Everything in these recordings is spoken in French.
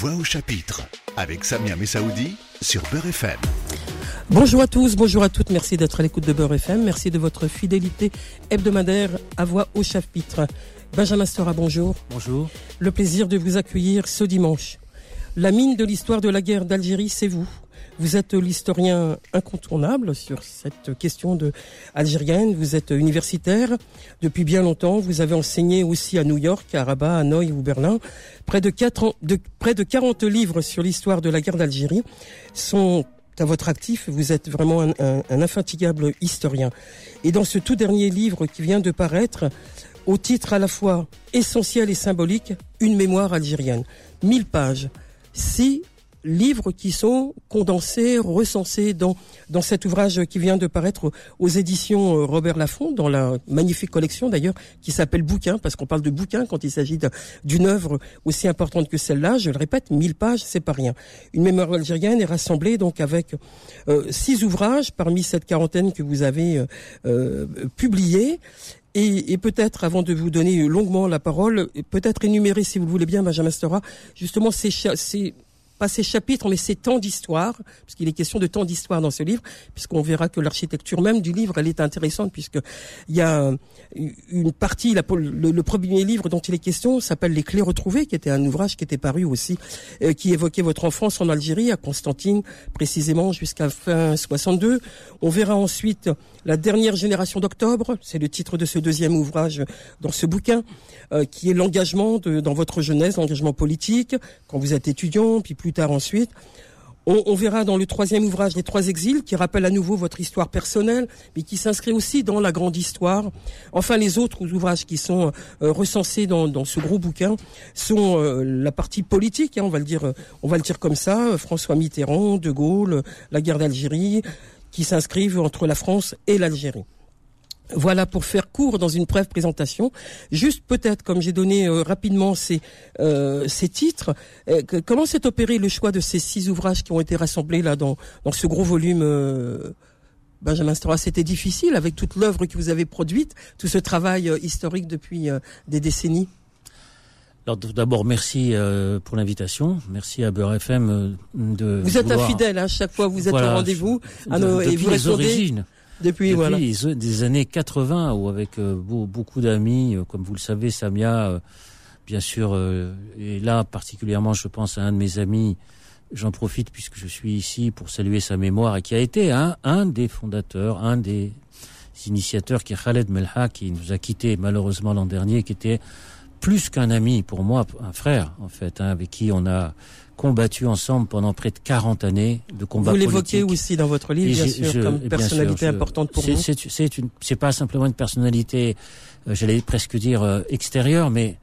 Voix au chapitre avec Samia Messaoudi sur Beurre FM. Bonjour à tous, bonjour à toutes, merci d'être à l'écoute de Beurre FM, merci de votre fidélité hebdomadaire à Voix au chapitre. Benjamin Stora, bonjour. Bonjour. Le plaisir de vous accueillir ce dimanche. La mine de l'histoire de la guerre d'Algérie, c'est vous. Vous êtes l'historien incontournable sur cette question de algérienne. Vous êtes universitaire depuis bien longtemps. Vous avez enseigné aussi à New York, à Rabat, à Hanoï ou Berlin. Près de, 4 ans, de, près de 40 livres sur l'histoire de la guerre d'Algérie sont à votre actif. Vous êtes vraiment un, infatigable historien. Et dans ce tout dernier livre qui vient de paraître, au titre à la fois essentiel et symbolique, Une mémoire algérienne. 1000 pages. Six livres qui sont condensés, recensés dans, dans cet ouvrage qui vient de paraître aux éditions euh, Robert Laffont, dans la magnifique collection d'ailleurs, qui s'appelle Bouquin, parce qu'on parle de bouquin quand il s'agit d'une œuvre aussi importante que celle-là. Je le répète, 1000 pages, c'est pas rien. Une mémoire algérienne est rassemblée donc avec euh, six ouvrages parmi cette quarantaine que vous avez euh, euh publiés. Et, et peut-être, avant de vous donner longuement la parole, peut-être énumérer, si vous le voulez bien, Benjamin Stora, justement ces, ces pas ces chapitres, mais ces temps d'histoire, puisqu'il est question de temps d'histoire dans ce livre, puisqu'on verra que l'architecture même du livre, elle est intéressante, puisque il y a une partie, le, premier livre dont il est question s'appelle Les clés retrouvées, qui était un ouvrage qui était paru aussi, euh, qui évoquait votre enfance en Algérie, à Constantine, précisément jusqu'à fin 62. On verra ensuite La dernière génération d'octobre, c'est le titre de ce deuxième ouvrage dans ce bouquin, euh, qui est l'engagement dans votre jeunesse, l'engagement politique, quand vous êtes étudiant, puis plus plus tard ensuite. On, verra dans le troisième ouvrage Les Trois Exils, qui rappelle à nouveau votre histoire personnelle, mais qui s'inscrit aussi dans la grande histoire. Enfin, les autres ouvrages qui sont euh, recensés dans, ce gros bouquin sont euh, la partie politique, hein, on va le dire, on va le dire comme ça. François Mitterrand, De Gaulle, la guerre d'Algérie, qui s'inscrivent entre la France et l'Algérie. Voilà pour faire court dans une brève présentation. Juste peut-être, comme j'ai donné euh, rapidement ces, euh, ces titres, euh, que, comment s'est opéré le choix de ces six ouvrages qui ont été rassemblés là dans, dans ce gros volume euh, Benjamin Stora, c'était difficile avec toute l'œuvre que vous avez produite, tout ce travail euh, historique depuis euh, des décennies alors d'abord, merci euh, pour l'invitation. Merci à Beurre FM de. Vous êtes vouloir... infidèle, hein, chaque fois vous êtes voilà, au rendez-vous. et vous répondez. Origines depuis, Depuis voilà. des années 80, où avec euh, beaucoup d'amis, euh, comme vous le savez, Samia, euh, bien sûr, et là particulièrement, je pense à un de mes amis, j'en profite puisque je suis ici pour saluer sa mémoire, et qui a été un, un des fondateurs, un des initiateurs, qui est Khaled Melha, qui nous a quittés malheureusement l'an dernier, qui était plus qu'un ami pour moi, un frère en fait, hein, avec qui on a combattu ensemble pendant près de 40 années de combat Vous l'évoquez aussi dans votre livre, bien sûr, je, comme personnalité sûr, je, importante pour vous. C'est pas simplement une personnalité, euh, j'allais presque dire euh, extérieure, mais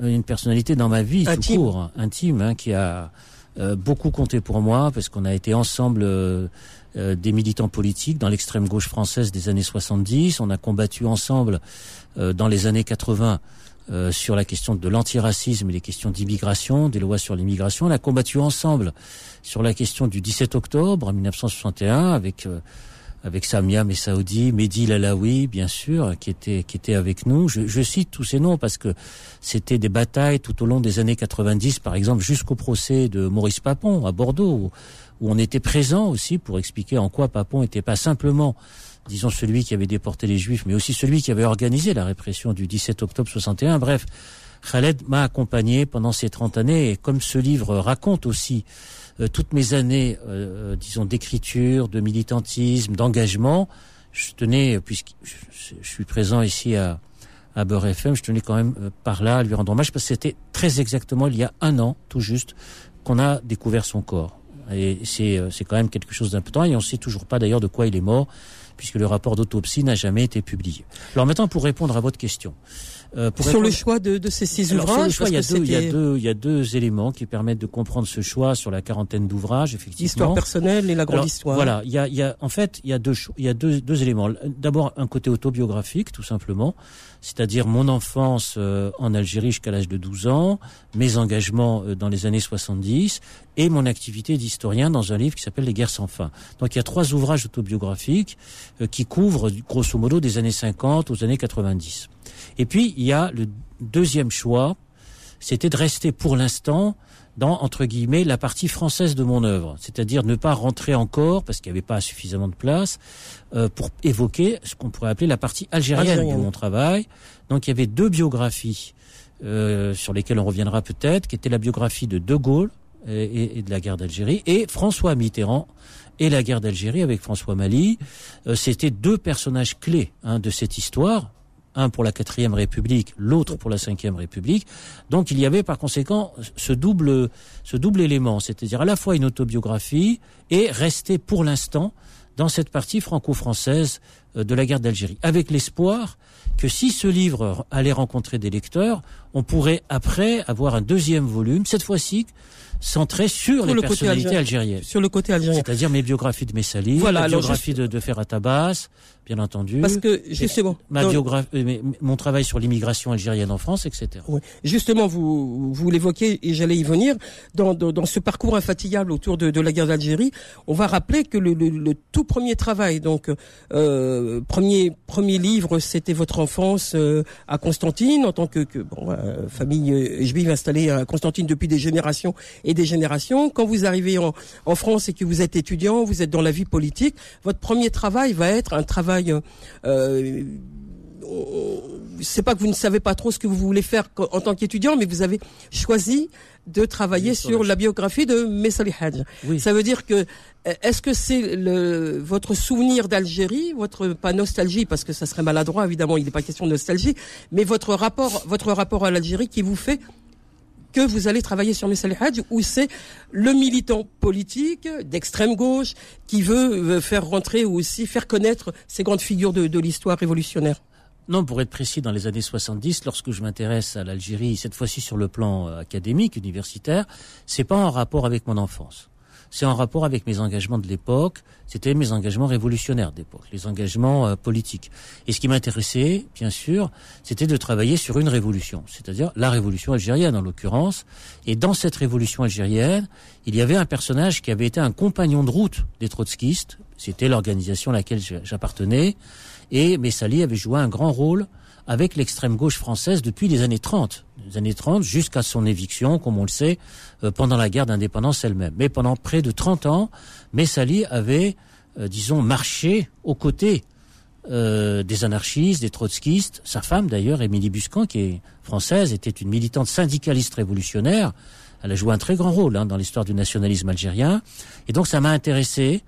une personnalité dans ma vie intime. tout court, intime, hein, qui a euh, beaucoup compté pour moi parce qu'on a été ensemble euh, des militants politiques dans l'extrême gauche française des années 70. On a combattu ensemble euh, dans les années 80 euh, sur la question de l'antiracisme et les questions d'immigration, des lois sur l'immigration. On a combattu ensemble sur la question du 17 octobre 1961 avec euh, avec Samia Messaoudi, Mehdi Lalaoui, bien sûr, qui était qui était avec nous. Je, cite tous ces noms parce que c'était des batailles tout au long des années 90, par exemple, jusqu'au procès de Maurice Papon à Bordeaux, où, où on était présent aussi pour expliquer en quoi Papon n'était pas simplement disons celui qui avait déporté les juifs, mais aussi celui qui avait organisé la répression du 17 octobre 61. Bref, Khaled m'a accompagné pendant ces 30 années et comme ce livre raconte aussi euh, toutes mes années, euh, disons, d'écriture, de militantisme, d'engagement, je tenais, puisque je, je, suis présent ici à, à Beurre FM, je tenais quand même euh, par là à lui rendre hommage parce que c'était très exactement il y a un an, tout juste, qu'on a découvert son corps. Et c'est quand même quelque chose d'important et on ne sait toujours pas d'ailleurs de quoi il est mort puisque le rapport d'autopsie n'a jamais été publié. Alors maintenant, pour répondre à votre question. Euh, pour sur répondre... le choix de, de ces six Alors, ouvrages, choix, il, y a deux, il, y a deux, il y a deux éléments qui permettent de comprendre ce choix sur la quarantaine d'ouvrages, effectivement. L'histoire personnelle et la grande Alors, histoire. Voilà, il y a, il y a, en fait, il y a deux, il y a deux, deux éléments. D'abord, un côté autobiographique, tout simplement, c'est-à-dire mon enfance euh, en Algérie jusqu'à l'âge de 12 ans, mes engagements euh, dans les années 70 et mon activité d'historien dans un livre qui s'appelle Les guerres sans fin. Donc il y a trois ouvrages autobiographiques qui couvrent grosso modo des années 50 aux années 90. Et puis il y a le deuxième choix, c'était de rester pour l'instant dans, entre guillemets, la partie française de mon œuvre. C'est-à-dire ne pas rentrer encore, parce qu'il n'y avait pas suffisamment de place, euh, pour évoquer ce qu'on pourrait appeler la partie algérienne, de mon travail. Donc il y avait deux biographies euh, sur lesquelles on reviendra peut-être, qui étaient la biographie de De Gaulle et, et de la guerre d'Algérie, et François Mitterrand et la guerre d'Algérie avec François Mali. Euh, C'était deux personnages clés hein, de cette histoire un pour la quatrième République, l'autre pour la cinquième République. Donc il y avait par conséquent ce double, ce double élément, c'est-à-dire à la fois une autobiographie et rester pour l'instant dans cette partie franco-française euh, de la guerre d'Algérie, avec l'espoir que si ce livre allait rencontrer des lecteurs, on pourrait après avoir un deuxième volume, cette fois-ci centré sur, les personnalités algériennes. Sur le côté algérien. C'est-à-dire mes biographies de Messali, voilà, la biographie de, de Ferrat Abbas, bien entendu. Parce que justement, ma biographie, euh, mon travail sur l'immigration algérienne en France, etc. Oui. Justement, vous vous l'évoquez et j'allais y venir. Dans, dans, dans, ce parcours infatigable autour de, de la guerre d'Algérie, on va rappeler que le, le, le tout premier travail, donc euh, premier premier livre, c'était votre enfance euh, à Constantine en tant que, que bon, euh, famille euh, juive installée à Constantine depuis des générations et des générations. Quand vous arrivez en, en France et que vous êtes étudiant, vous êtes dans la vie politique, votre premier travail va être un travail travail. Euh, c'est pas que vous ne savez pas trop ce que vous voulez faire en tant qu'étudiant, mais vous avez choisi de travailler sur la biographie de Messali Hadj. Ça veut dire que est-ce que c'est le, votre souvenir d'Algérie, votre pas nostalgie parce que ça serait maladroit évidemment, il n'est pas question de nostalgie, mais votre rapport votre rapport à l'Algérie qui vous fait que vous allez travailler sur Messali Hadj ou c'est le militant politique d'extrême gauche qui veut faire rentrer ou aussi faire connaître ces grandes figures de, de l'histoire révolutionnaire. Non, pour être précis, dans les années 70, lorsque je m'intéresse à l'Algérie, cette fois-ci sur le plan euh, académique, universitaire, c'est pas en rapport avec mon enfance c'est en rapport avec mes engagements de l'époque. C'était mes engagements révolutionnaires d'époque, les engagements euh, politiques. Et ce qui m'intéressait, bien sûr, c'était de travailler sur une révolution, c'est-à-dire la révolution algérienne en l'occurrence. Et dans cette révolution algérienne, il y avait un personnage qui avait été un compagnon de route des trotskistes. C'était l'organisation à laquelle j'appartenais. Et Messali avait joué un grand rôle avec l'extrême gauche française depuis les années 30, les années 30 jusqu'à son éviction, comme on le sait, euh, pendant la guerre d'indépendance elle-même. Mais pendant près de 30 ans, Messali avait, euh, disons, marché aux côtés euh, des anarchistes, des trotskistes. Sa femme, d'ailleurs, Émilie Buscan, qui est française, était une militante syndicaliste révolutionnaire. Elle a joué un très grand rôle hein, dans l'histoire du nationalisme algérien. Et donc, ça m'a intéressé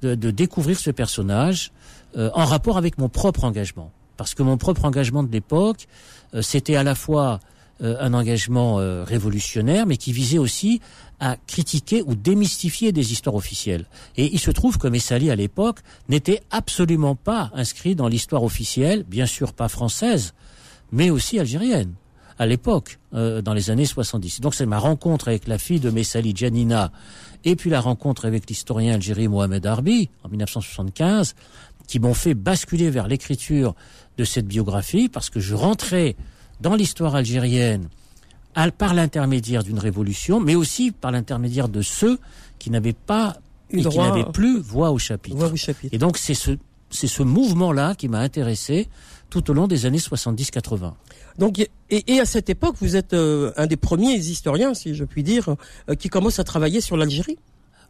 de, de, découvrir ce personnage en rapport avec mon propre engagement parce que mon propre engagement de l'époque, euh, c'était à la fois euh, un engagement euh, révolutionnaire, mais qui visait aussi à critiquer ou démystifier des histoires officielles. Et il se trouve que Messali, à l'époque, n'était absolument pas inscrit dans l'histoire officielle, bien sûr pas française, mais aussi algérienne à l'époque, dans les années 70. Donc c'est ma rencontre avec la fille de Messali, Janina, et puis la rencontre avec l'historien algérien Mohamed Arbi, en 1975, qui m'ont fait basculer vers l'écriture de cette biographie parce que je rentrais dans l'histoire algérienne par l'intermédiaire d'une révolution, mais aussi par l'intermédiaire de ceux qui n'avaient pas et qui n'avaient plus voix au chapitre. Voix au chapitre. Et donc c'est ce c'est ce mouvement-là qui m'a intéressé tout au long des années 70-80. Donc, et, et, à cette époque, vous êtes euh, un des premiers historiens, si je puis dire, euh, qui commence à travailler sur l'Algérie.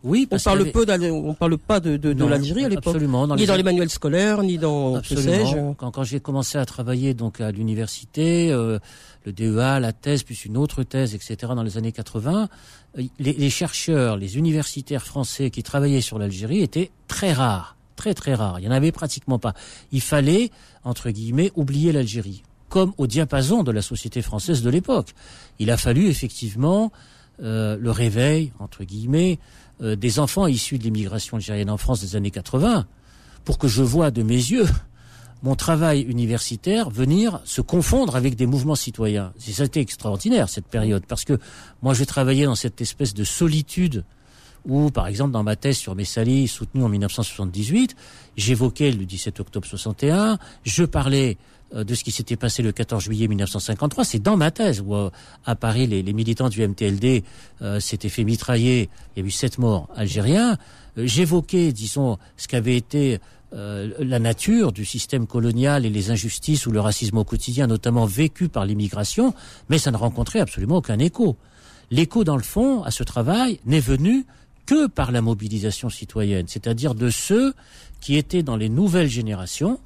Oui, parce on parle avait... peu, on parle pas de, de, de l'Algérie à l'époque. Absolument. Dans ni dans les manuels scolaires, ni dans absolument. Quand, quand j'ai commencé à travailler donc à l'université, euh, le DEA, la thèse, plus une autre thèse, etc. Dans les années 80, euh, les, les chercheurs, les universitaires français qui travaillaient sur l'Algérie étaient très rares, très très rares. Il y en avait pratiquement pas. Il fallait entre guillemets oublier l'Algérie, comme au diapason de la société française de l'époque. Il a fallu effectivement euh, le réveil entre guillemets euh, des enfants issus de l'immigration algérienne en France des années 80 pour que je vois de mes yeux mon travail universitaire venir se confondre avec des mouvements citoyens. C'était extraordinaire cette période parce que moi je travaillais dans cette espèce de solitude où, par exemple, dans ma thèse sur Messali, soutenue en 1978, j'évoquais le 17 octobre 61, je parlais euh, de ce qui s'était passé le 14 juillet 1953. C'est dans ma thèse où euh, à Paris les, les, militants du MTLD euh, s'étaient fait mitrailler. Il y a eu sept morts algériens. J'évoquais, disons, ce qu'avait été euh, la nature du système colonial et les injustices ou le racisme au quotidien, notamment vécu par l'immigration, mais ça ne rencontrait absolument aucun écho. L'écho, dans le fond, à ce travail n'est venu que par la mobilisation citoyenne, c'est-à-dire de ceux qui étaient dans les nouvelles générations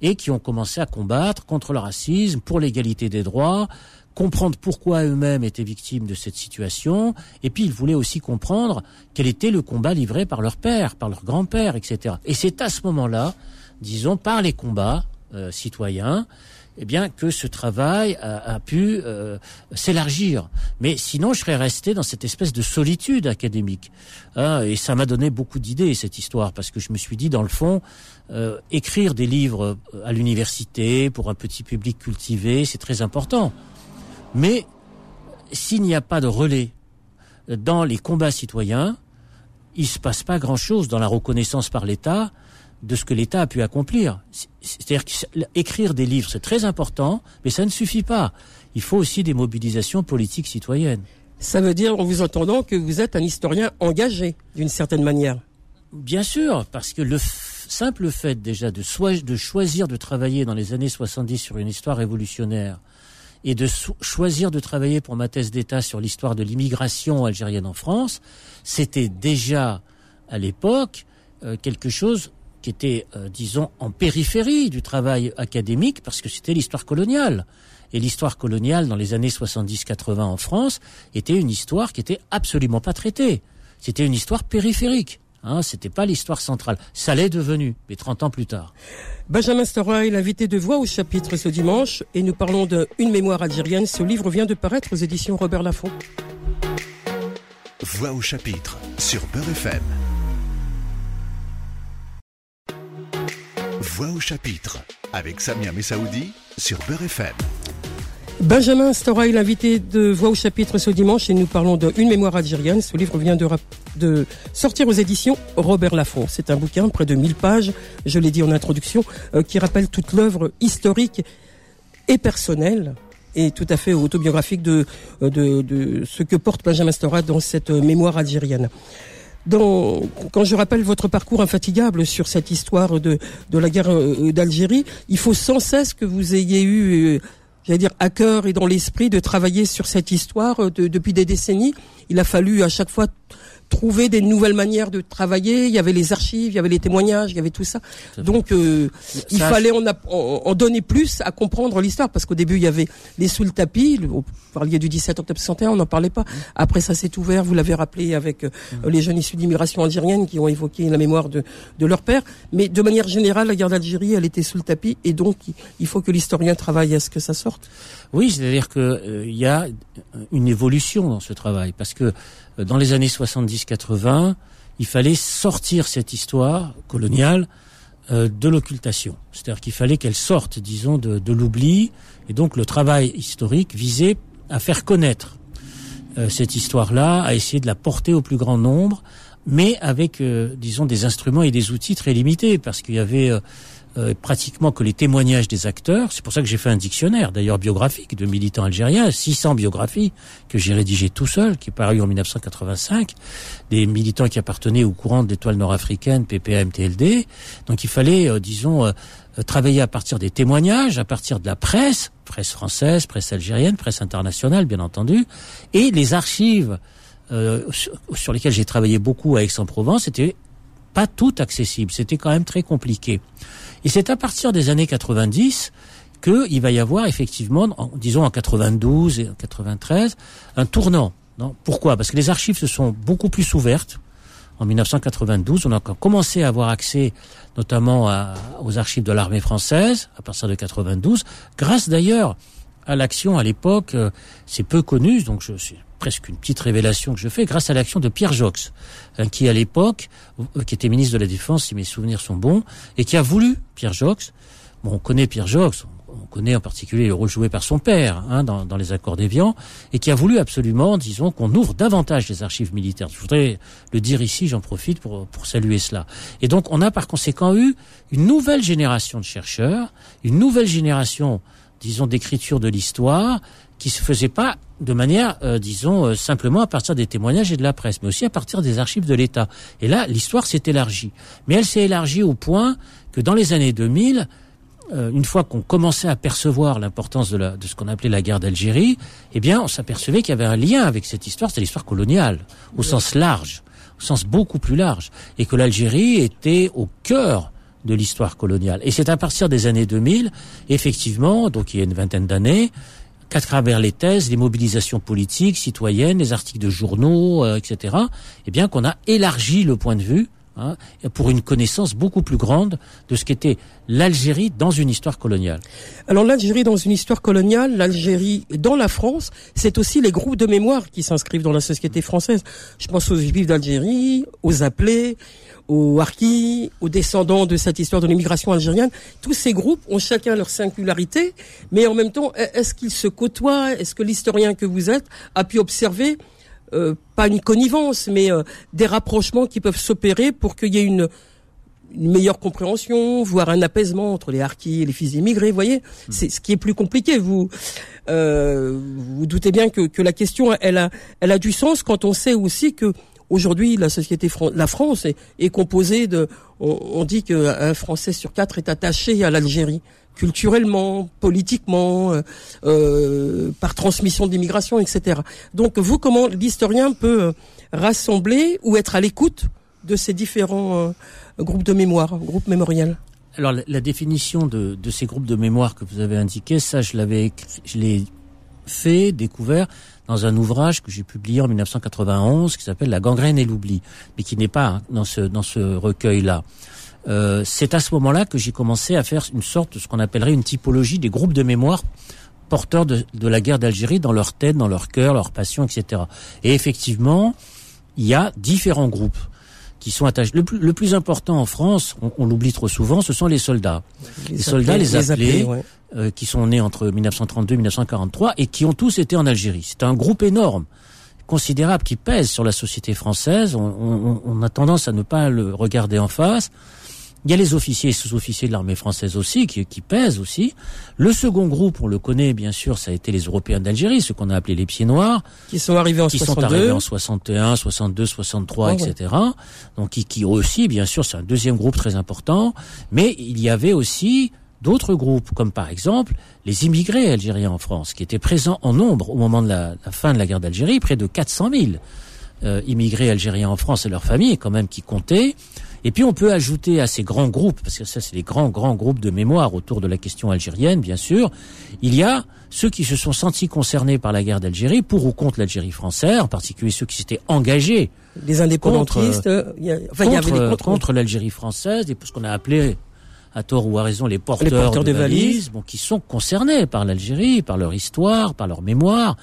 et qui ont commencé à combattre contre le racisme, pour l'égalité des droits, comprendre pourquoi eux-mêmes étaient victimes de cette situation, et puis ils voulaient aussi comprendre quel était le combat livré par leur père, par leur grand-père, etc. Et c'est à ce moment-là, disons, par les combats euh, citoyens, eh bien que ce travail a, pu euh, s'élargir. Mais sinon, je serais resté dans cette espèce de solitude académique. Hein, et ça m'a donné beaucoup d'idées cette histoire parce que je me suis dit, dans le fond, euh, écrire des livres à l'université pour un petit public cultivé, c'est très important. Mais s'il n'y a pas de relais dans les combats citoyens, il se passe pas grand-chose dans la reconnaissance par l'État de ce que l'État a pu accomplir. C'est-à-dire qu'écrire des livres, c'est très important, mais ça ne suffit pas. Il faut aussi des mobilisations politiques citoyennes. Ça veut dire, en vous entendant, que vous êtes un historien engagé, d'une certaine manière. Bien sûr, parce que le simple fait déjà de, de choisir de travailler dans les années 70 sur une histoire révolutionnaire, et de choisir de travailler pour ma thèse d'État sur l'histoire de l'immigration algérienne en France, c'était déjà à l'époque euh, quelque chose qui était, euh, disons, en périphérie du travail académique parce que c'était l'histoire coloniale. Et l'histoire coloniale dans les années 70-80 en France était une histoire qui était absolument pas traitée. C'était une histoire périphérique. Hein, c'était pas l'histoire centrale. Ça l'est devenu, mais 30 ans plus tard. Benjamin Stora est l'invité de Voix au chapitre ce dimanche et nous parlons de Une mémoire algérienne. Ce livre vient de paraître aux éditions Robert Laffont. Voix au chapitre sur Beurre FM. Voix au chapitre avec Samia Messaoudi sur Beurre FM. Benjamin Stora est l'invité de Voix au chapitre ce dimanche et nous parlons de Une mémoire algérienne. Ce livre vient de, sortir aux éditions Robert Laffont. C'est un bouquin, près de 1000 pages, je l'ai dit en introduction, euh, qui rappelle toute l'œuvre historique et personnelle et tout à fait autobiographique de, euh, de, de ce que porte Benjamin Stora dans cette mémoire algérienne. Dans, quand je rappelle votre parcours infatigable sur cette histoire de, la guerre euh, d'Algérie, il faut sans cesse que vous ayez eu j'allais dire, à cœur et dans l'esprit de travailler sur cette histoire euh, depuis des décennies. Il a fallu à chaque fois trouver des nouvelles manières de travailler. Il y avait les archives, il y avait les témoignages, il y avait tout ça. Donc, euh, il fallait en, en, donner plus à comprendre l'histoire, parce qu'au début, il y avait les sous le tapis. Vous parliez du 17 octobre 61, on n'en parlait pas. Après, ça s'est ouvert. Vous l'avez rappelé avec euh, les jeunes issus d'immigration algérienne qui ont évoqué la mémoire de, de leur père. Mais de manière générale, la guerre d'Algérie, elle était sous le tapis, et donc il faut que l'historien travaille à ce que ça sorte. Oui, c'est-à-dire qu'il euh, y a une évolution dans ce travail, parce que dans les années 70-80, il fallait sortir cette histoire coloniale euh, de l'occultation. C'est-à-dire qu'il fallait qu'elle sorte, disons, de, de l'oubli, et donc le travail historique visait à faire connaître cette histoire-là, à essayer de la porter au plus grand nombre, mais avec, disons, des instruments et des outils très limités, parce qu'il y avait euh, pratiquement que les témoignages des acteurs. C'est pour ça que j'ai fait un dictionnaire, d'ailleurs biographique, de militants algériens, 600 biographies que j'ai rédigées tout seul, qui est paru en 1985, des militants qui appartenaient au courant de l'étoile nord-africaine, PPM, TLD. Donc il fallait, euh, disons, euh, travailler à partir des témoignages, à partir de la presse, presse française, presse algérienne, presse internationale, bien entendu, et les archives sur, sur lesquelles j'ai travaillé beaucoup à Aix-en-Provence, c'était pas tout accessible, c'était quand même très compliqué. Et c'est à partir des années 90 qu'il va y avoir effectivement, disons en 92 et en 93, un tournant. Pourquoi? Parce que les archives se sont beaucoup plus ouvertes. En 1992, on a commencé à avoir accès notamment aux archives de l'armée française, à partir de 92, grâce d'ailleurs à l'action à l'époque, euh, c'est peu connu, donc je suis presque une petite révélation que je fais, grâce à l'action de Pierre Jox, hein, qui à l'époque, euh, qui était ministre de la Défense, si mes souvenirs sont bons, et qui a voulu, Pierre Jox, bon, on connaît Pierre Jox, on connaît en particulier le rôle joué par son père hein, dans, les accords d'Évian, et qui a voulu absolument, disons, qu'on ouvre davantage les archives militaires. Je voudrais le dire ici, j'en profite pour saluer cela. Et donc, on a par conséquent eu une nouvelle génération de chercheurs, une nouvelle génération disons, d'écriture de l'histoire qui se faisait pas de manière, euh, disons, euh, simplement à partir des témoignages et de la presse, mais aussi à partir des archives de l'État. Et là, l'histoire s'est élargie. Mais elle s'est élargie au point que dans les années 2000, euh, une fois qu'on commençait à percevoir l'importance de, la, de ce qu'on appelait la guerre d'Algérie, eh bien, on s'apercevait qu'il y avait un lien avec cette histoire, c'est l'histoire coloniale, au sens large, au sens beaucoup plus large, et que l'Algérie était au cœur de l'histoire coloniale. Et c'est à partir des années 2000, effectivement, donc il y a une vingtaine d'années, qu'à travers les thèses, les mobilisations politiques, citoyennes, les articles de journaux, euh, etc., eh bien, qu'on a élargi le point de vue Hein, pour une connaissance beaucoup plus grande de ce qu'était l'Algérie dans une histoire coloniale. Alors l'Algérie dans une histoire coloniale, l'Algérie dans la France, c'est aussi les groupes de mémoire qui s'inscrivent dans la société française. Je pense aux Juifs d'Algérie, aux appelés, aux Harkis, aux descendants de cette histoire de l'immigration algérienne. Tous ces groupes ont chacun leur singularité, mais en même temps, est-ce qu'ils se côtoient? Est-ce que l'historien que vous êtes a pu observer euh, pas une connivence, mais euh, des rapprochements qui peuvent s'opérer pour qu'il y ait une, meilleure compréhension, voire un apaisement entre les harkis et les fils immigrés. Vous voyez, hmm. c'est ce qui est plus compliqué. Vous euh, vous doutez bien que, que la question, elle a, elle a du sens quand on sait aussi que aujourd'hui la société, la France est, est composée de, on, on dit qu'un Français sur quatre est attaché à l'Algérie culturellement, politiquement, euh, euh, par transmission d'immigration, etc. Donc vous, comment l'historien peut euh, rassembler ou être à l'écoute de ces différents groupes de mémoire, groupes mémoriels? Alors la, définition de, ces groupes de mémoire que vous avez indiqué, ça je l'avais, je l'ai fait, découvert dans un ouvrage que j'ai publié en 1991 qui s'appelle La gangrène et l'oubli, mais qui n'est pas hein, dans ce dans ce recueil-là. Euh, c'est à ce moment-là que j'ai commencé à faire une sorte de ce qu'on appellerait une typologie des groupes de mémoire porteurs de, la guerre d'Algérie dans leur tête, dans leur cœur, leur passion, etc. Et effectivement, il y a différents groupes qui sont attachés. Le plus, le plus important en France, on, l'oublie trop souvent, ce sont les soldats. Les, soldats, les appelés, euh, qui sont nés entre 1932 et 1943 et qui ont tous été en Algérie. C'est un groupe énorme considérable qui pèse sur la société française. On, on, a tendance à ne pas le regarder en face. Il y a les officiers et sous-officiers de l'armée française aussi, qui, qui, pèsent aussi. Le second groupe, on le connaît bien sûr, ça a été les Européens d'Algérie, ce qu'on a appelé les pieds noirs. Qui sont arrivés en qui sont arrivés en 61, 62, 63, etc. Donc qui, qui aussi, bien sûr, c'est un deuxième groupe très important. Mais il y avait aussi d'autres groupes, comme par exemple les immigrés algériens en France, qui étaient présents en nombre au moment de la, la fin de la guerre d'Algérie, près de 400 000 euh, immigrés algériens en France et leurs familles, quand même, qui comptaient. Et puis on peut ajouter à ces grands groupes, parce que ça c'est les grands grands groupes de mémoire autour de la question algérienne, bien sûr, il y a ceux qui se sont sentis concernés par la guerre d'Algérie, pour ou contre l'Algérie française, en particulier ceux qui s'étaient engagés. Les indépendantistes, contre, il y, a, enfin, il y avait des contre, contre l'Algérie française, et ce qu'on a appelé à tort ou à raison les porteurs, de, valises, bon, qui sont concernés par l'Algérie, par leur histoire, par leur mémoire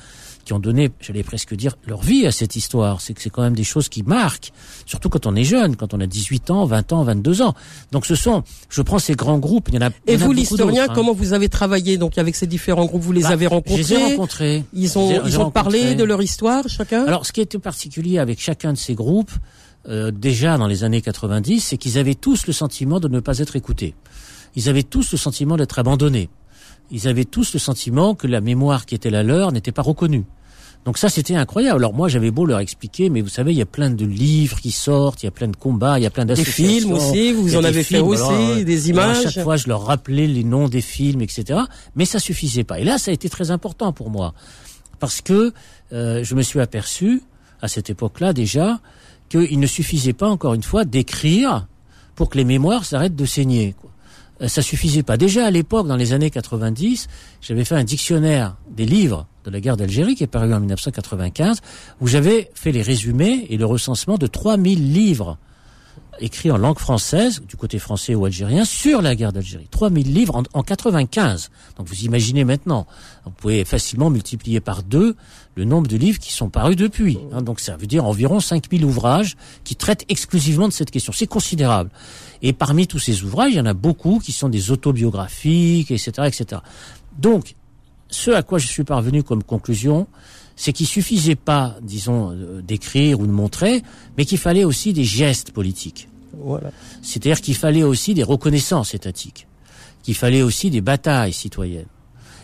qui ont donné, j'allais presque dire, leur vie à cette histoire. C'est que c'est quand même des choses qui marquent, surtout quand on est jeune, quand on a 18 ans, 20 ans, 22 ans. Donc ce sont, je prends ces grands groupes, il y en a Et vous, l'historien, hein. comment vous avez travaillé donc avec ces différents groupes? Vous les bah, avez rencontrés Je les ai rencontrés? Ils ont, ils ont parlé de leur histoire, chacun? Alors ce qui était particulier avec chacun de ces groupes, euh, déjà dans les années 90, c'est qu'ils avaient tous le sentiment de ne pas être écoutés. Ils avaient tous le sentiment d'être abandonnés. Ils avaient tous le sentiment que la mémoire qui était la leur n'était pas reconnue. Donc ça, c'était incroyable. Alors moi, j'avais beau leur expliquer, mais vous savez, il y a plein de livres qui sortent, il y a plein de combats, il y a plein d'associations. Des films aussi, vous en avez fait aussi, des images. à chaque fois, je leur rappelais les noms des films, etc. Mais ça suffisait pas. Et là, ça a été très important pour moi, parce que euh, je me suis aperçu, à cette époque-là déjà, qu'il ne suffisait pas, encore une fois, d'écrire pour que les mémoires s'arrêtent de saigner. Quoi. Euh, ça suffisait pas. Déjà à l'époque, dans les années 90, j'avais fait un dictionnaire des livres de la guerre d'Algérie qui est paru en 1995, où j'avais fait les résumés et le recensement de 3000 livres écrits en langue française, du côté français ou algérien, sur la guerre d'Algérie. 3000 livres en, en 95. Donc vous imaginez maintenant, vous pouvez facilement multiplier par deux le nombre de livres qui sont parus depuis. Hein. donc ça veut dire environ 5000 ouvrages qui traitent exclusivement de cette question. C'est considérable. Et parmi tous ces ouvrages, il y en a beaucoup qui sont des autobiographiques, etc., etc. Donc, ce à quoi je suis parvenu comme conclusion, c'est qu'il suffisait pas, disons, euh, d'écrire ou de montrer, mais qu'il fallait aussi des gestes politiques. Voilà. C'est-à-dire qu'il fallait aussi des reconnaissances étatiques, qu'il fallait aussi des batailles citoyennes.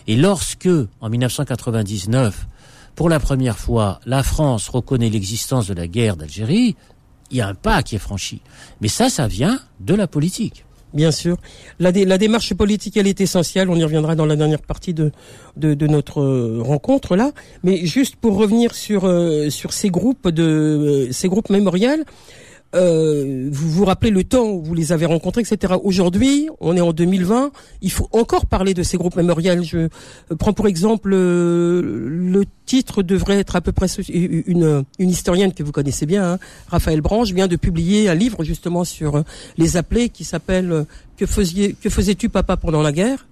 Et lorsque, en 1999, pour la première fois, la France reconnaît l'existence de la guerre d'Algérie, il y a un pas qui est franchi. Mais ça, ça vient de la politique. Bien sûr. La, démarche politique, elle est essentielle. On y reviendra dans la dernière partie de, de, notre euh, rencontre là. Mais juste pour revenir sur, euh, sur ces groupes de ces groupes mémoriels, euh, vous vous rappelez le temps où vous les avez rencontrés, etc. Aujourd'hui, on est en 2020, il faut encore parler de ces groupes mémoriels. Je euh, prends pour exemple euh, le titre devrait être à peu près une, une historienne que vous connaissez bien, hein, Raphaël Branche, vient de publier un livre justement sur les appelés qui s'appelle Que faisiez que faisais-tu papa pendant la guerre?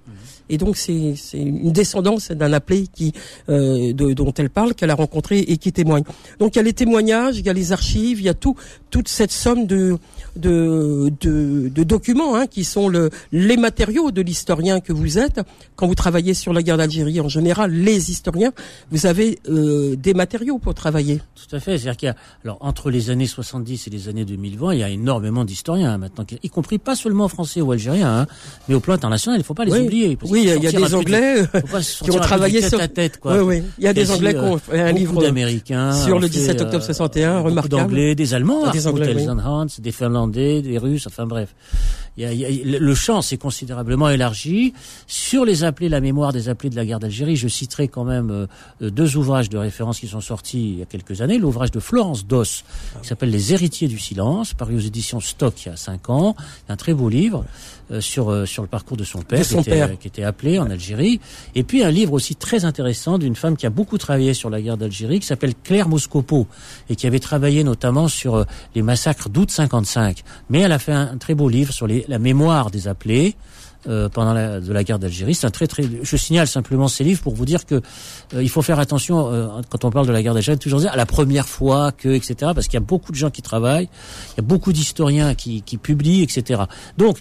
Et donc c'est une descendance d'un appelé qui euh, de, dont elle parle, qu'elle a rencontré et qui témoigne. Donc il y a les témoignages, il y a les archives, il y a tout toute cette somme de de, de, de documents hein, qui sont le, les matériaux de l'historien que vous êtes. Quand vous travaillez sur la guerre d'Algérie en général, les historiens, vous avez euh, des matériaux pour travailler. Tout à fait. C'est-à-dire qu'il y a, alors entre les années 70 et les années 2020, il y a énormément d'historiens hein, maintenant, y compris pas seulement français ou algériens, hein, mais au plan international, il ne faut pas les oublier. Oui, il y a des Anglais qui ont travaillé sur la tête, quoi. Oui, oui. Il y a des Anglais qui ont fait un livre d'Américains sur le 17 octobre 61, euh, remarquable. D'Anglais, des Allemands, des Anglais, des Finlandais, des Russes, enfin bref. Il y a, il y a, le champ s'est considérablement élargi. Sur les appelés, la mémoire des appelés de la guerre d'Algérie, je citerai quand même euh, deux ouvrages de référence qui sont sortis il y a quelques années. L'ouvrage de Florence Doss, qui s'appelle Les héritiers du silence, paru aux éditions Stock il y a cinq ans. Un très beau livre. Euh, sur euh, sur le parcours de son père, qui, était, qui, était, appelé en Algérie. Et puis un livre aussi très intéressant d'une femme qui a beaucoup travaillé sur la guerre d'Algérie, qui s'appelle Claire Moscopo, et qui avait travaillé notamment sur euh, les massacres d'août 55. Mais elle a fait un, très beau livre sur les, la mémoire des appelés. Euh, pendant la, de la guerre d'Algérie. C'est un très très. Je signale simplement ces livres pour vous dire que euh, il faut faire attention euh, quand on parle de la guerre d'Algérie, toujours dire à la première fois que etc. Parce qu'il y a beaucoup de gens qui travaillent, il y a beaucoup d'historiens qui, qui publient etc. Donc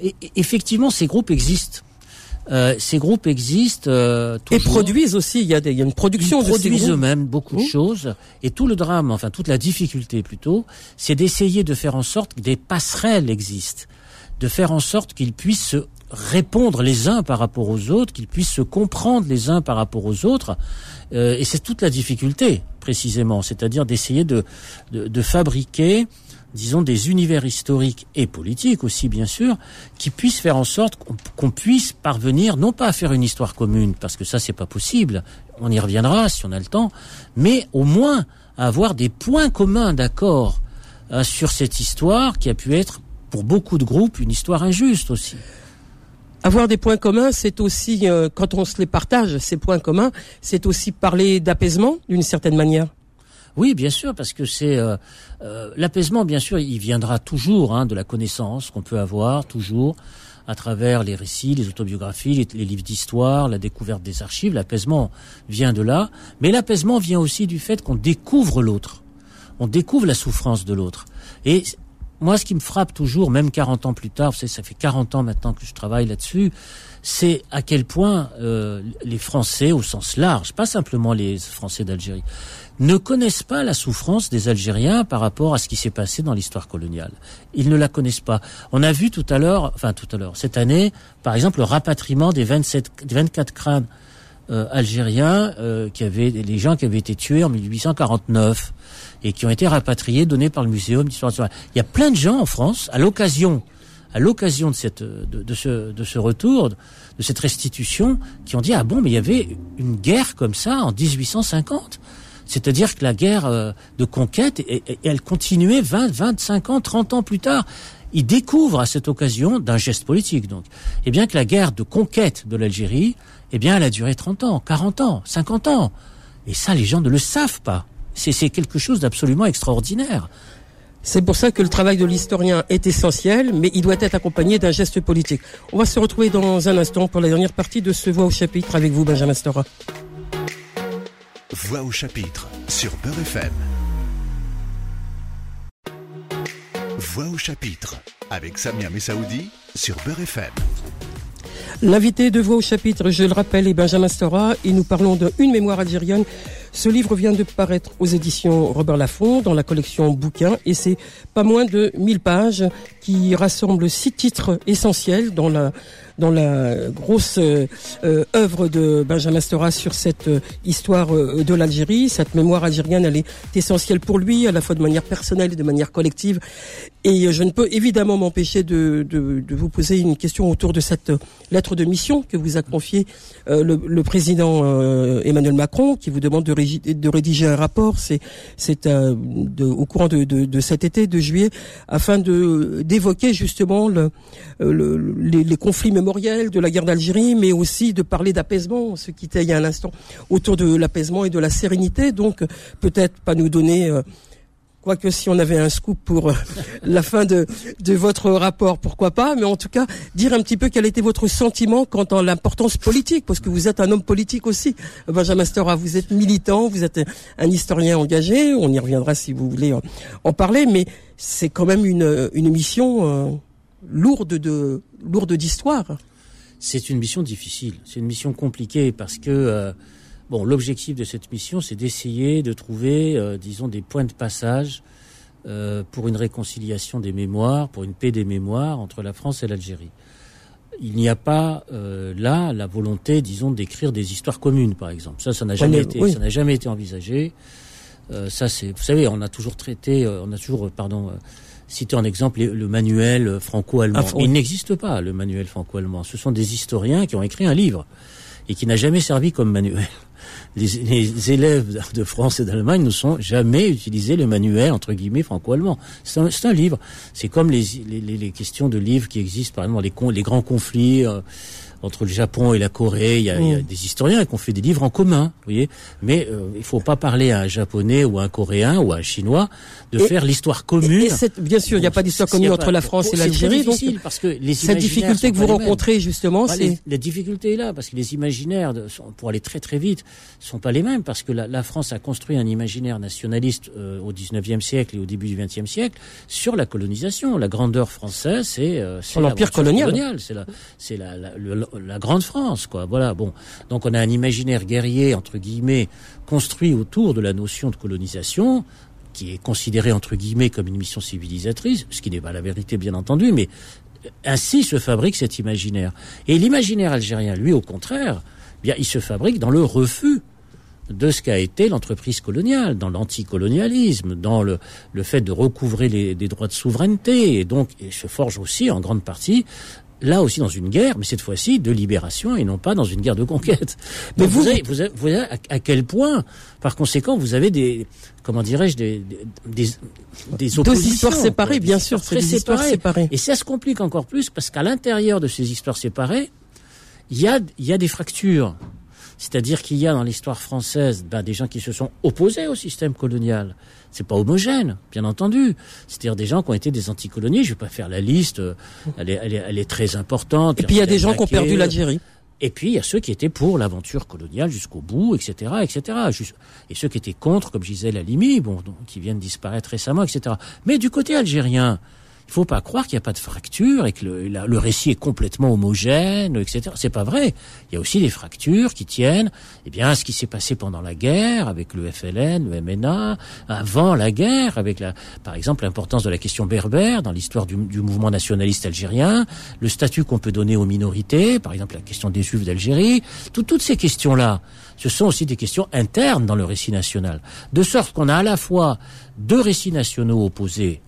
et, effectivement, ces groupes existent. Euh, ces groupes existent euh, et produisent aussi. Il y a, des, il y a une production. Ils produisent eux-mêmes beaucoup de mmh. choses. Et tout le drame, enfin toute la difficulté plutôt, c'est d'essayer de faire en sorte que des passerelles existent, de faire en sorte qu'ils puissent se répondre les uns par rapport aux autres, qu'ils puissent se comprendre les uns par rapport aux autres. Euh, et c'est toute la difficulté précisément, c'est-à-dire d'essayer de, de, fabriquer disons, des univers historiques et politiques aussi, bien sûr, qui puissent faire en sorte qu'on puisse parvenir, non pas à faire une histoire commune, parce que ça, c'est pas possible, on y reviendra si on a le temps, mais au moins à avoir des points communs d'accord hein, sur cette histoire qui a pu être, pour beaucoup de groupes, une histoire injuste aussi. Avoir des points communs, c'est aussi, euh, quand on se les partage, ces points communs, c'est aussi parler d'apaisement, d'une certaine manière. Oui, bien sûr, parce que c'est euh, euh, l'apaisement. Bien sûr, il viendra toujours hein, de la connaissance qu'on peut avoir, toujours à travers les récits, les autobiographies, les, livres d'histoire, la découverte des archives. L'apaisement vient de là, mais l'apaisement vient aussi du fait qu'on découvre l'autre, on découvre la souffrance de l'autre. Et moi, ce qui me frappe toujours, même 40 ans plus tard, vous savez, ça fait 40 ans maintenant que je travaille là-dessus, c'est à quel point euh, les Français, au sens large, pas simplement les Français d'Algérie, ne connaissent pas la souffrance des Algériens par rapport à ce qui s'est passé dans l'histoire coloniale. Ils ne la connaissent pas. On a vu tout à l'heure, enfin tout à l'heure, cette année, par exemple, le rapatriement des 27, 24 crânes euh, algériens, euh, qui avaient, les gens qui avaient été tués en 1849 et qui ont été rapatriés, donnés par le Muséum d'histoire nationale. Il y a plein de gens en France, à l'occasion, à l'occasion de cette, de, de, ce, de ce retour, de cette restitution, qui ont dit ah bon, mais il y avait une guerre comme ça en 1850. C'est-à-dire que la guerre euh, de conquête, elle continuait 20, 25 ans, 30 ans plus tard. Ils découvrent à cette occasion d'un geste politique, donc, eh bien que la guerre de conquête de l'Algérie, eh bien, elle a duré 30 ans, 40 ans, 50 ans. Et ça, les gens ne le savent pas. C'est quelque chose d'absolument extraordinaire. C'est pour ça que le travail de l'historien est essentiel, mais il doit être accompagné d'un geste politique. On va se retrouver dans un instant pour la dernière partie de ce Voix au chapitre avec vous, Benjamin Stora. Voix au chapitre sur Beurre FM. Voix au chapitre avec Samia Messaoudi sur Beurre FM. L'invité de Voix au chapitre, je le rappelle, est Benjamin Stora et nous parlons de Une mémoire algérienne. Ce livre vient de paraître aux éditions Robert Laffont dans la collection Bouquins et c'est pas moins de 1000 pages qui rassemblent six titres essentiels dans la dans la grosse euh, euh, œuvre de Benjamin Stora sur cette histoire de l'Algérie. Cette mémoire algérienne, elle est essentielle pour lui, à la fois de manière personnelle et de manière collective. Et je ne peux évidemment m'empêcher de, de, de, vous poser une question autour de cette lettre de mission que vous a confiée le, le, président Emmanuel Macron, qui vous demande de, de rédiger un rapport. C'est, au courant de, de, cet été, de juillet, afin d'évoquer justement le, le, les, conflits mémoriels de la guerre d'Algérie, mais aussi de parler d'apaisement, ce qui était il y a un instant autour de l'apaisement et de la sérénité. Donc peut-être pas nous donner euh, Quoique si on avait un scoop pour euh, la fin de, de votre rapport, pourquoi pas, mais en tout cas, dire un petit peu quel était votre sentiment quant à l'importance politique, parce que vous êtes un homme politique aussi. Benjamin Stora, vous êtes militant, vous êtes un historien engagé, on y reviendra si vous voulez en, parler, mais c'est quand même une, une mission euh, lourde de lourde d'histoire. C'est une mission difficile, c'est une mission compliquée parce que euh, Bon, l'objectif de cette mission, c'est d'essayer de trouver, euh, disons, des points de passage euh, pour une réconciliation des mémoires, pour une paix des mémoires entre la France et l'Algérie. Il n'y a pas là la volonté, disons, d'écrire des histoires communes, par exemple. Ça, ça n'a jamais été, ça n'a jamais été envisagé. ça, c'est, vous savez, on a toujours traité, on a toujours, pardon cité en exemple le manuel franco-allemand. Ah, Il n'existe pas le manuel franco-allemand. Ce sont des historiens qui ont écrit un livre et qui n'a jamais servi comme manuel les, élèves de France et d'Allemagne ne sont jamais utilisé le manuel entre guillemets franco-allemand. C'est un, livre. C'est comme les, les, questions de livres qui existent, par exemple, les, les grands conflits. Euh, entre le Japon et la Corée, il y a, mm. des historiens qui ont fait des livres en commun, vous voyez. Mais euh, il faut pas parler à un japonais ou à un coréen ou à un chinois de faire l'histoire commune. Et, bien sûr, il n'y a pas d'histoire commune entre la France et l'Algérie. Donc, parce que les cette difficulté que vous rencontrez justement, c'est la difficulté est là parce que les imaginaires, de, pour aller très très vite, sont pas les mêmes parce que la, la France a construit un imaginaire nationaliste euh, au 19e siècle et au début du 20e siècle sur la colonisation. La grandeur française, c'est euh, l'empire colonial. C'est la, c'est la, la, la grande France, quoi. Voilà. Bon, donc on a un imaginaire guerrier entre guillemets construit autour de la notion de colonisation qui est considéré entre guillemets comme une mission civilisatrice, ce qui n'est pas la vérité bien entendu, mais ainsi se fabrique cet imaginaire. Et l'imaginaire algérien, lui, au contraire, bien, il se fabrique dans le refus de ce qu'a été l'entreprise coloniale, dans l'anticolonialisme, dans le, fait de recouvrer les, des droits de souveraineté, et donc il se forge aussi en grande partie là aussi dans une guerre, mais cette fois-ci de libération et non pas dans une guerre de conquête. Mais vous, vous, vous, voyez à, quel point, par conséquent, vous avez des, comment dirais-je, des, des, des oppositions. Deux histoires séparées, bien sûr, très histoires séparées. Et ça se complique encore plus parce qu'à l'intérieur de ces histoires séparées, il y a, il y a des fractures. C'est-à-dire qu'il y a dans l'histoire française ben, des gens qui se sont opposés au système colonial. C'est pas homogène, bien entendu. C'est-à-dire des gens qui ont été des anticolonies. Je vais pas faire la liste. Elle est, elle est, elle est très importante. Et puis il y a des gens qui ont perdu l'Algérie. Et puis il y a ceux qui étaient pour l'aventure coloniale jusqu'au bout, etc., etc. Et ceux qui étaient contre, comme je disais, la Limi, bon, qui viennent disparaître récemment, etc. Mais du côté algérien, il faut pas croire qu'il n'y a pas de fracture et que le, le, récit est complètement homogène, etc. C'est pas vrai. Il y a aussi des fractures qui tiennent, eh bien, à ce qui s'est passé pendant la guerre avec le FLN, le MNA, avant la guerre, avec la, par exemple, l'importance de la question berbère dans l'histoire du, du, mouvement nationaliste algérien, le statut qu'on peut donner aux minorités, par exemple la question des Juifs d'Algérie, toutes ces questions-là, ce sont aussi des questions internes dans le récit national, de sorte qu'on a à la fois deux récits nationaux opposés.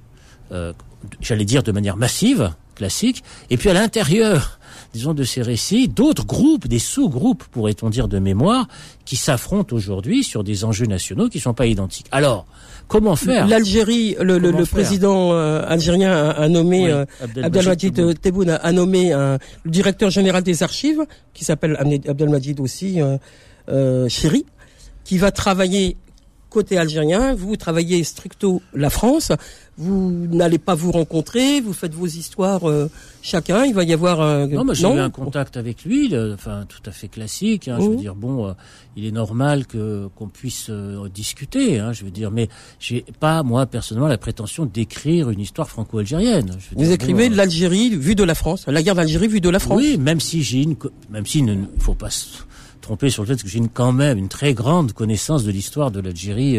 Euh, j'allais dire de manière massive, classique, et puis à l'intérieur, disons, de ces récits, d'autres groupes, des sous-groupes, pourrait-on dire, de mémoire, qui s'affrontent aujourd'hui sur des enjeux nationaux qui ne sont pas identiques. Alors, comment faire? L'Algérie, le, le, président euh, algérien a, nommé, oui, euh, Abdelmajid Tebboune. A, nommé un, le directeur général des archives, qui s'appelle Abdelmajid aussi, euh, euh, Chéri, qui va travailler côté algérien, vous travaillez stricto la France, vous n'allez pas vous rencontrer, vous faites vos histoires euh, chacun, il va y avoir un... Non, mais j'ai eu un contact avec lui, enfin tout à fait classique, hein, je veux oh. dire, bon, euh, il est normal que qu'on puisse euh, discuter, hein, je veux dire, mais j'ai pas, moi, personnellement, la prétention d'écrire une histoire franco-algérienne. Vous écrivez l'Algérie vue de la France, la guerre d'Algérie vue de la France Oui, même si j'ai une... Même s'il ne faut pas tromper sur le fait que j'ai quand même une très grande connaissance de l'histoire de l'Algérie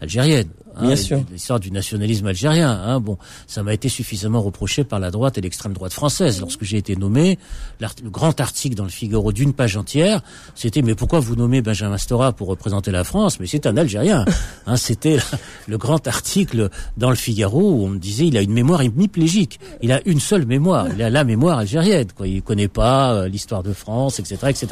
algérienne. Hein, Bien sûr. L'histoire du nationalisme algérien. Hein. Bon, ça m'a été suffisamment reproché par la droite et l'extrême droite française. Lorsque j'ai été nommé, le grand article dans le Figaro d'une page entière, c'était mais pourquoi vous nommez Benjamin Stora pour représenter la France? Mais c'est un Algérien. Hein, c'était le grand article dans le Figaro où on me disait il a une mémoire hémiplégique. Il a une seule mémoire. Il a la mémoire algérienne. Quoi. Il connaît pas euh, l'histoire de France, etc., etc.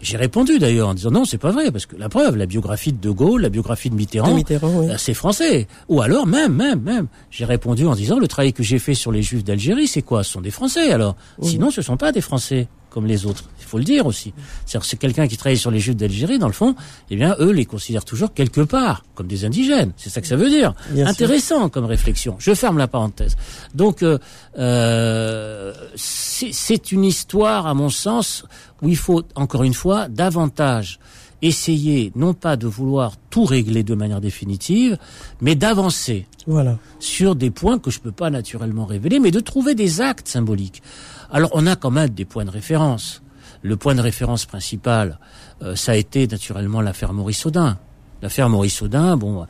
J'ai répondu d'ailleurs en disant non, c'est pas vrai parce que la preuve, la biographie de De Gaulle, la biographie de Mitterrand, De Mitterrand, oui. euh, c'est français. Ou alors même, même, même, j'ai répondu en disant le travail que j'ai fait sur les Juifs d'Algérie, c'est quoi? Ce sont des Français alors. Sinon, ce sont pas des Français comme les autres. Il faut le dire aussi. C'est-à-dire, c'est quelqu'un qui travaille sur les Juifs d'Algérie, dans le fond, eh bien, eux les considèrent toujours quelque part comme des indigènes. C'est ça que ça veut dire. Bien sûr. Intéressant comme réflexion. Je ferme la parenthèse. Donc, euh, euh, c'est c'est une histoire, à mon sens, où il faut encore une fois davantage essayer, non pas de vouloir tout régler de manière définitive, mais d'avancer Voilà. sur des points que je peux pas naturellement révéler, mais de trouver des actes symboliques. Alors on a quand même des points de référence. Le point de référence principal, euh, ça a été naturellement l'affaire Maurice Audin. L'affaire Maurice Audin, bon,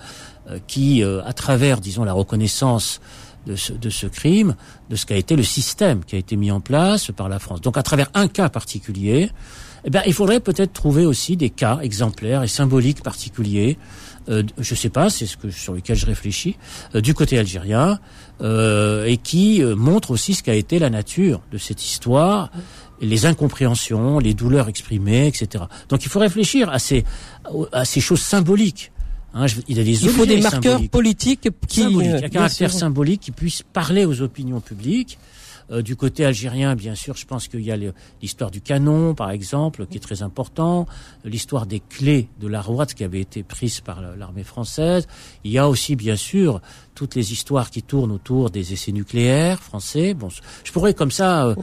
euh, qui, euh, à travers, disons, la reconnaissance de ce, de ce crime, de ce qu'a été le système qui a été mis en place par la France. Donc à travers un cas particulier, eh bien, il faudrait peut-être trouver aussi des cas exemplaires et symboliques particuliers. Euh, je sais pas, c'est ce que sur lequel je réfléchis euh, du côté algérien euh, et qui euh, montre aussi ce qu'a été la nature de cette histoire, les incompréhensions, les douleurs exprimées, etc. Donc il faut réfléchir à ces à ces choses symboliques. Hein, je- il y a des Il faut des marqueurs symboliques politiques qui, symbolique, euh, un bien caractère symbolique qui puisse parler aux opinions publiques. Euh, du côté algérien, bien sûr, je pense qu'il y a l'histoire du canon, par exemple, qui est très important, l'histoire des clés de la droite qui avait été prise par la- l'armée française. Il y a aussi, bien sûr, toutes les histoires qui tournent autour des essais nucléaires français. Bon, je pourrais comme ça euh,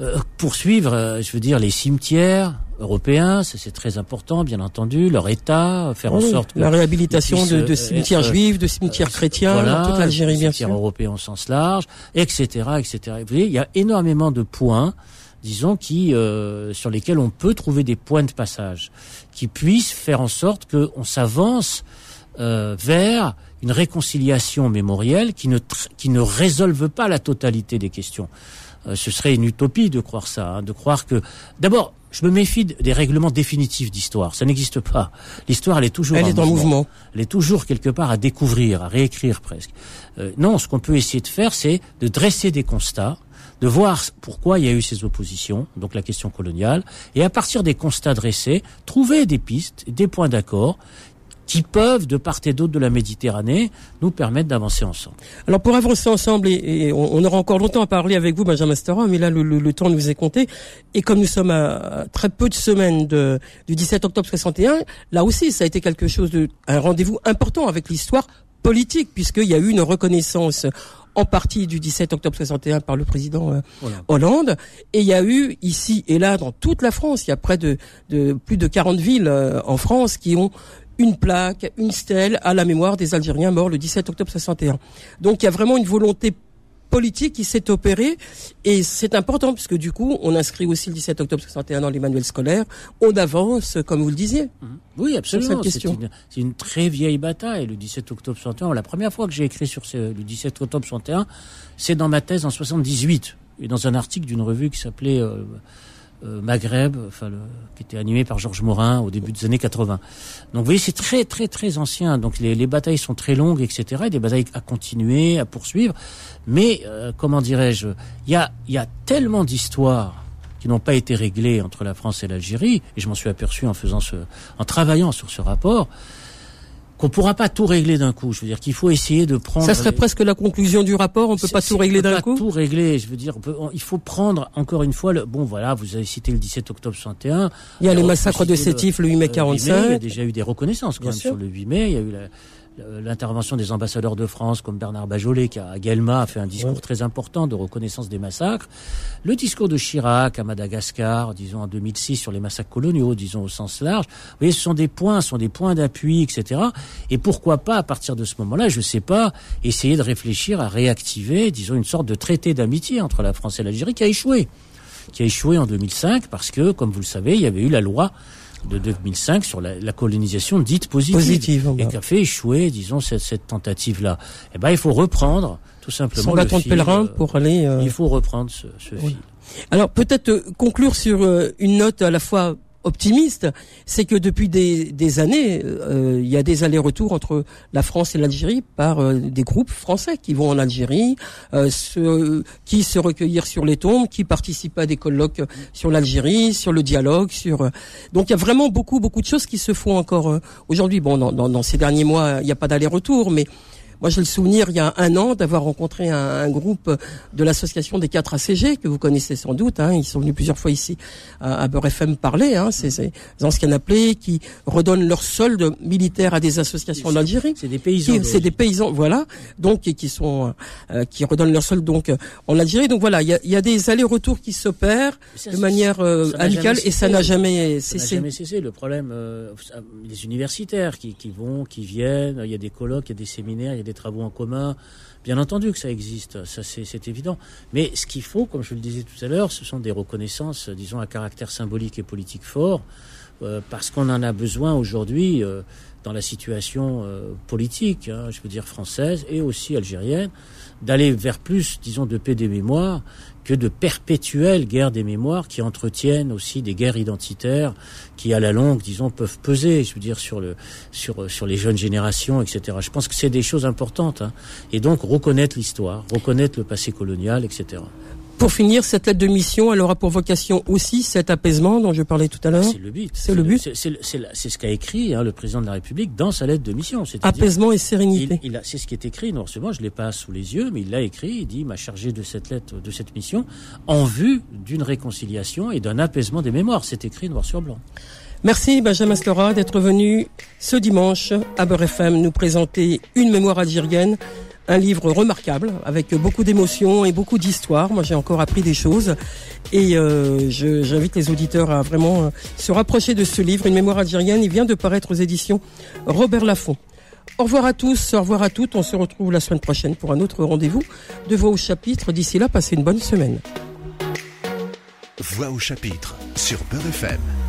euh, poursuivre, euh, je veux dire, les cimetières européens, c'est très important, bien entendu, leur état, faire en sorte que la réhabilitation puissent, de, euh, de cimetières être, juifs, de cimetières chrétiens, voilà, dans toute l'Algérie, bien cimetières sûr. européens au sens large, etc., etc. Vous voyez, il y a énormément de points, disons, qui euh, sur lesquels on peut trouver des points de passage, qui puissent faire en sorte qu'on s'avance euh, vers une réconciliation mémorielle qui ne qui ne résolve pas la totalité des questions. Euh, ce serait une utopie de croire ça, hein, de croire que d'abord. Je me méfie des règlements définitifs d'histoire. Ça n'existe pas. L'histoire, elle est toujours Elle est en mouvement. elle est toujours quelque part à découvrir, à réécrire presque. Euh, non, ce qu'on peut essayer de faire, c'est de dresser des constats, de voir pourquoi il y a eu ces oppositions, donc la question coloniale, et à partir des constats dressés, trouver des pistes, des points d'accord qui peuvent, de part et d'autre de la Méditerranée, nous permettre d'avancer ensemble. Alors pour avancer ensemble, et, et on, on aura encore longtemps à parler avec vous, Benjamin Stora, mais là le, le- le temps nous est compté. Et comme nous sommes à, très peu de semaines de, du 17 octobre 61, là aussi ça a été quelque chose de un rendez-vous important avec l'histoire politique, puisqu'il y a eu une reconnaissance en partie du 17 octobre 61 par le président euh, Voilà. Hollande. Et il y a eu ici et là dans toute la France, il y a près de, de plus de 40 villes euh, en France qui ont une plaque, une stèle à la mémoire des Algériens morts le 17 octobre 61. Donc il y a vraiment une volonté politique qui s'est opérée et c'est important puisque du coup on inscrit aussi le 17 octobre 61 dans les manuels scolaires, on avance comme vous le disiez. Oui, absolument. cette C'est une, c'est une très vieille bataille, le 17 octobre 61. La première fois que j'ai écrit sur ce, le 17 octobre 61, c'est dans ma thèse en 78 et dans un article d'une revue qui s'appelait euh, Maghreb, enfin, le- qui était animé par Georges Morin au début des années 80. Donc vous voyez, c'est très très très ancien. Donc les, les batailles sont très longues, etc. Et des batailles à continuer, à poursuivre. Mais euh, comment dirais-je Il y a, y a tellement d'histoires qui n'ont pas été réglées entre la France et l'Algérie, et je m'en suis aperçu en faisant ce, en travaillant sur ce rapport, qu'on pourra pas tout régler d'un coup. Je veux dire qu'il faut essayer de prendre. Ça serait les- presque la conclusion du rapport, on peut pas tout régler on peut d'un pas coup. Tout régler, je veux dire, on peut- on- il faut prendre encore une fois le. Bon, voilà, vous avez cité le 17 octobre 61. Il y a les Alors, massacres de le- Sétif le 8 mai euh, 8 mai, il y a 45. déjà eu des reconnaissances quand Bien même sûr. sur le 8 mai. Il y a eu la- l'intervention des ambassadeurs de France comme Bernard Bajolet qui à Guelma a fait un discours Ouais. très important de reconnaissance des massacres. Le discours de Chirac à Madagascar, disons en 2006 sur les massacres coloniaux, disons au sens large. Vous voyez, ce sont des points, ce sont des points d'appui, etc. Et pourquoi pas à partir de ce moment-là, je sais pas, essayer de réfléchir à réactiver, disons une sorte de traité d'amitié entre la France et l'Algérie qui a échoué qui a échoué en 2005 parce que, comme vous le savez, il y avait eu la loi de 2005 sur la, colonisation dite positive, positive et qui a fait échouer, disons, cette, cette tentative-là. Eh ben, il faut reprendre tout simplement Son bâton de pèlerin pour aller. Il faut reprendre ce, ce fil. Alors peut-être conclure sur une note à la fois optimiste, c'est que depuis des, années, euh, il y a des allers-retours entre la France et l'Algérie par euh, des groupes français qui vont en Algérie, euh, qui se recueillir sur les tombes, qui participent à des colloques sur l'Algérie, sur le dialogue, sur. Donc il y a vraiment beaucoup beaucoup de choses qui se font encore aujourd'hui. Bon, dans, dans, ces derniers mois, il n'y a pas d'aller-retour, mais moi, j'ai le souvenir, il y a un an, d'avoir rencontré un, groupe de l'association des 4 ACG, que vous connaissez sans doute. Hein, ils sont venus plusieurs fois ici à, à Beurre FM parler. Hein, c'est ces anciens appelés qui redonnent leur solde militaire à des associations en Algérie. C'est des paysans. C'est des paysans, voilà. Donc, qui sont, euh, qui redonnent leur solde donc en Algérie. Donc voilà, il y a, y a, des allers-retours qui s'opèrent de manière euh, amicale et ça n'a jamais cessé. jamais cessé. Le problème, euh, les universitaires qui, qui vont, qui viennent, il y a des colloques, il y a des séminaires, il y a des travaux en commun. Bien entendu que ça existe, ça c'est évident. Mais ce qu'il faut, comme je le disais tout à l'heure, ce sont des reconnaissances, disons, à caractère symbolique et politique fort, euh, parce qu'on en a besoin aujourd'hui euh, dans la situation euh, politique, hein, je veux dire française et aussi algérienne, d'aller vers plus, disons, de paix des mémoires que de perpétuelles guerres des mémoires qui entretiennent aussi des guerres identitaires qui, à la longue, disons, peuvent peser, je veux dire, sur le, sur, sur les jeunes générations, etc. Je pense que c'est des choses importantes. Hein. Et donc, reconnaître l'histoire, reconnaître le passé colonial, etc. Pour finir, cette lettre de mission, elle aura pour vocation aussi cet apaisement dont je parlais tout à l'heure. C'est le but. C'est le but. C'est ce qu'a écrit hein, le président de la République dans sa lettre de mission. Apaisement et sérénité. Il, c'est ce qui est écrit. Non seulement je l'ai pas sous les yeux, mais il l'a écrit. Il dit m'a chargé de cette lettre, de cette mission, en vue d'une réconciliation et d'un apaisement des mémoires. C'est écrit noir sur blanc. Merci Benjamin Slora d'être venu ce dimanche à Beurre FM nous présenter une mémoire algérienne un livre remarquable avec beaucoup d'émotions et beaucoup d'histoires. Moi, j'ai encore appris des choses et euh, j'invite les auditeurs à vraiment euh, se rapprocher de ce livre, Une mémoire algérienne. Il vient de paraître aux éditions Robert Laffont. Au revoir à tous, au revoir à toutes. On se retrouve la semaine prochaine pour un autre rendez-vous de Voix au chapitre. D'ici là, passez une bonne semaine. Voix au chapitre sur Beurre FM.